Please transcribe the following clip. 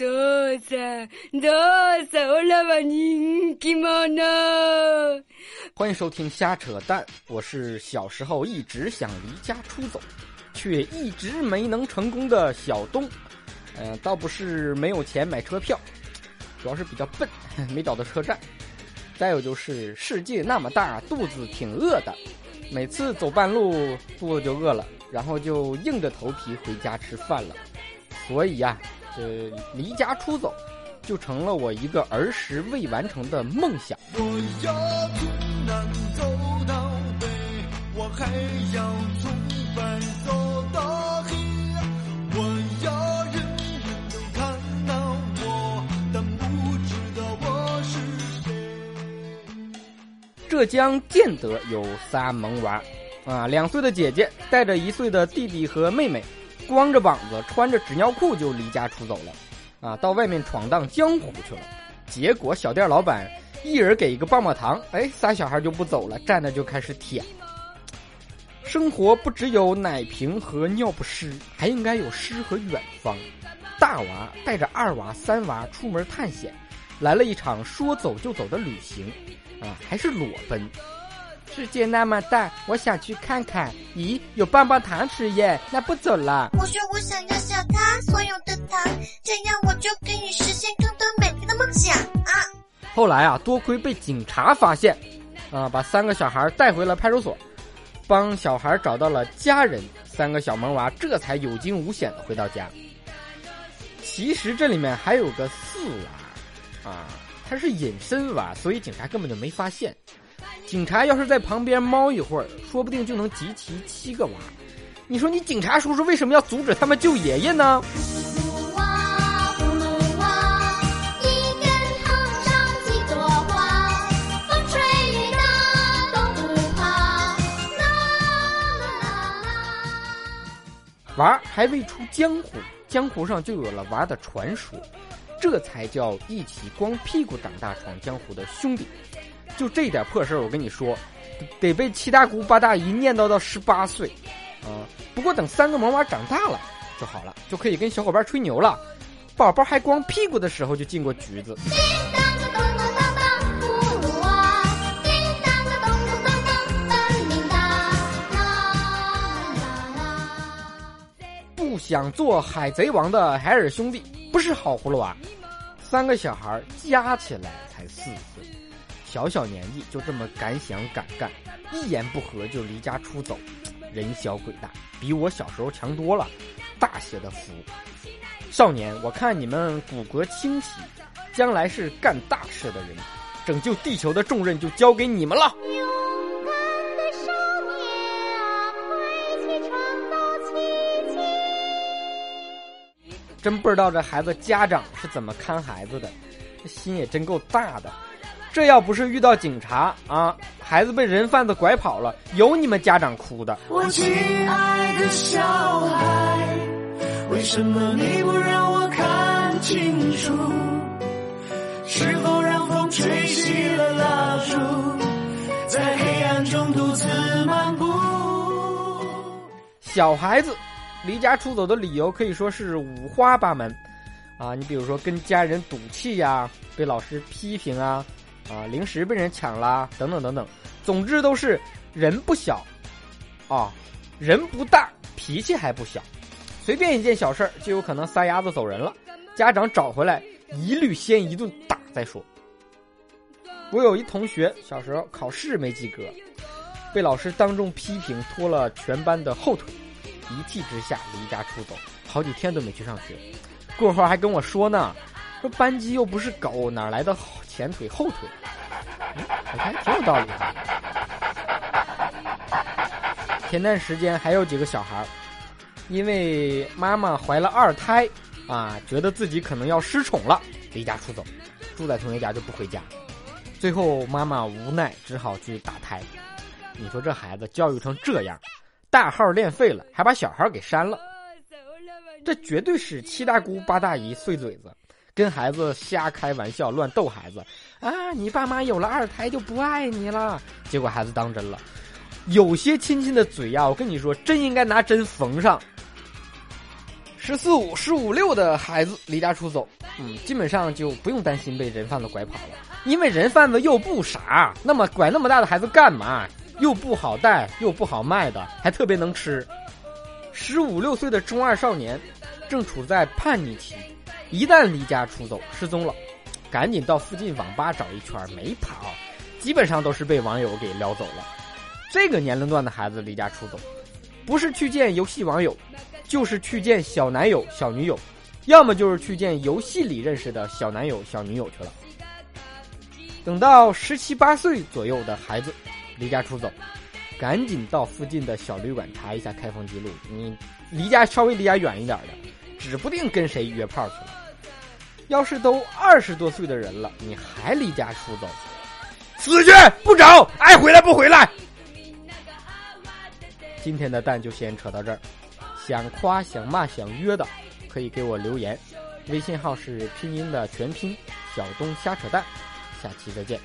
多少多少了吧？你干嘛呢？欢迎收听瞎扯淡，我是小时候一直想离家出走，却一直没能成功的小东。嗯、倒不是没有钱买车票，主要是比较笨，没找到车站。再有就是世界那么大，肚子挺饿的，每次走半路肚子就饿了，然后就硬着头皮回家吃饭了。所以呀、这离家出走就成了我一个儿时未完成的梦想。我要从南走到北，我还要从白走到黑。我要人人都看到我，但不知道我是谁。浙江建德有仨萌娃，啊，两岁的姐姐带着一岁的弟弟和妹妹，光着膀子穿着纸尿裤就离家出走了，啊，到外面闯荡江湖去了。结果小店老板一人给一个棒棒糖，哎，仨小孩就不走了，站着就开始舔。生活不只有奶瓶和尿不湿，还应该有诗和远方。大娃带着二娃、三娃出门探险，来了一场说走就走的旅行。啊，还是裸奔。世界那么大，我想去看看。咦，有棒棒糖吃耶，那不走了。我说我想要小他所有的糖，这样我就可以实现更多美丽的梦想啊！后来啊，多亏被警察发现，啊，把三个小孩带回了派出所，帮小孩找到了家人，三个小萌娃这才有惊无险的回到家。其实这里面还有个四娃，啊，他是隐身娃，所以警察根本就没发现。警察要是在旁边猫一会儿，说不定就能集齐七个娃。你说你警察叔叔为什么要阻止他们救爷爷呢？娃，葫芦娃，一根藤上几朵花，风吹雨打都不怕。啦啦啦啦。娃还未出江湖，江湖上就有了娃的传说，这才叫一起光屁股长大闯江湖的兄弟。就这点破事儿，我跟你说，得被七大姑八大姨念叨到十八岁，啊、不过等三个萌娃长大了就好了，就可以跟小伙伴吹牛了。宝宝还光屁股的时候就进过局子，不想做海贼王的海尔兄弟不是好葫芦娃，三个小孩加起来才四岁，小小年纪就这么敢想敢干，一言不合就离家出走，人小鬼大，比我小时候强多了，大写的福。少年，我看你们骨骼清奇，将来是干大事的人，拯救地球的重任就交给你们了。勇敢的少年啊，快去创造奇迹！真不知道这孩子家长是怎么看孩子的，这心也真够大的。这要不是遇到警察啊，孩子被人贩子拐跑了，有你们家长哭的。我亲爱的小孩，为什么你不让我看清楚？是否让风吹熄了蜡烛，在黑暗中独自漫步？小孩子离家出走的理由可以说是五花八门，啊，你比如说跟家人赌气呀、被老师批评啊，啊，零食被人抢啦，等等等等，总之都是人不小，啊，人不大，脾气还不小，随便一件小事儿就有可能撒丫子走人了，家长找回来一律先一顿打再说。我有一同学小时候考试没及格，被老师当众批评，拖了全班的后腿，一气之下离家出走，好几天都没去上学。过会儿还跟我说呢，说班级又不是狗，哪来的前腿后腿？嗯，我看挺有道理的。前段时间还有几个小孩儿，因为妈妈怀了二胎，啊，觉得自己可能要失宠了，离家出走，住在同学家就不回家。最后妈妈无奈，只好去打胎。你说这孩子教育成这样，大号练废了，还把小孩给删了，这绝对是七大姑八大姨碎嘴子，跟孩子瞎开玩笑，乱逗孩子啊！你爸妈有了二胎就不爱你了，结果孩子当真了。有些亲戚的嘴呀，我跟你说，真应该拿针缝上。十四五、十五六的孩子离家出走，嗯，基本上就不用担心被人贩子拐跑了，因为人贩子又不傻，那么拐那么大的孩子干嘛？又不好带，又不好卖的，还特别能吃。十五六岁的中二少年，正处在叛逆期，一旦离家出走失踪了，赶紧到附近网吧找一圈，没跑，基本上都是被网友给撩走了。这个年龄段的孩子离家出走，不是去见游戏网友。就是去见小男友、小女友，要么就是去见游戏里认识的小男友、小女友去了。等到十七八岁左右的孩子离家出走，赶紧到附近的小旅馆查一下开房记录。你离家稍微离家远一点的，指不定跟谁约炮去了。要是都二十多岁的人了，你还离家出走，死去不找，爱回来不回来。今天的蛋就先扯到这儿。想夸、想骂、想约的，可以给我留言，微信号是拼音的全拼，小东瞎扯淡，下期再见。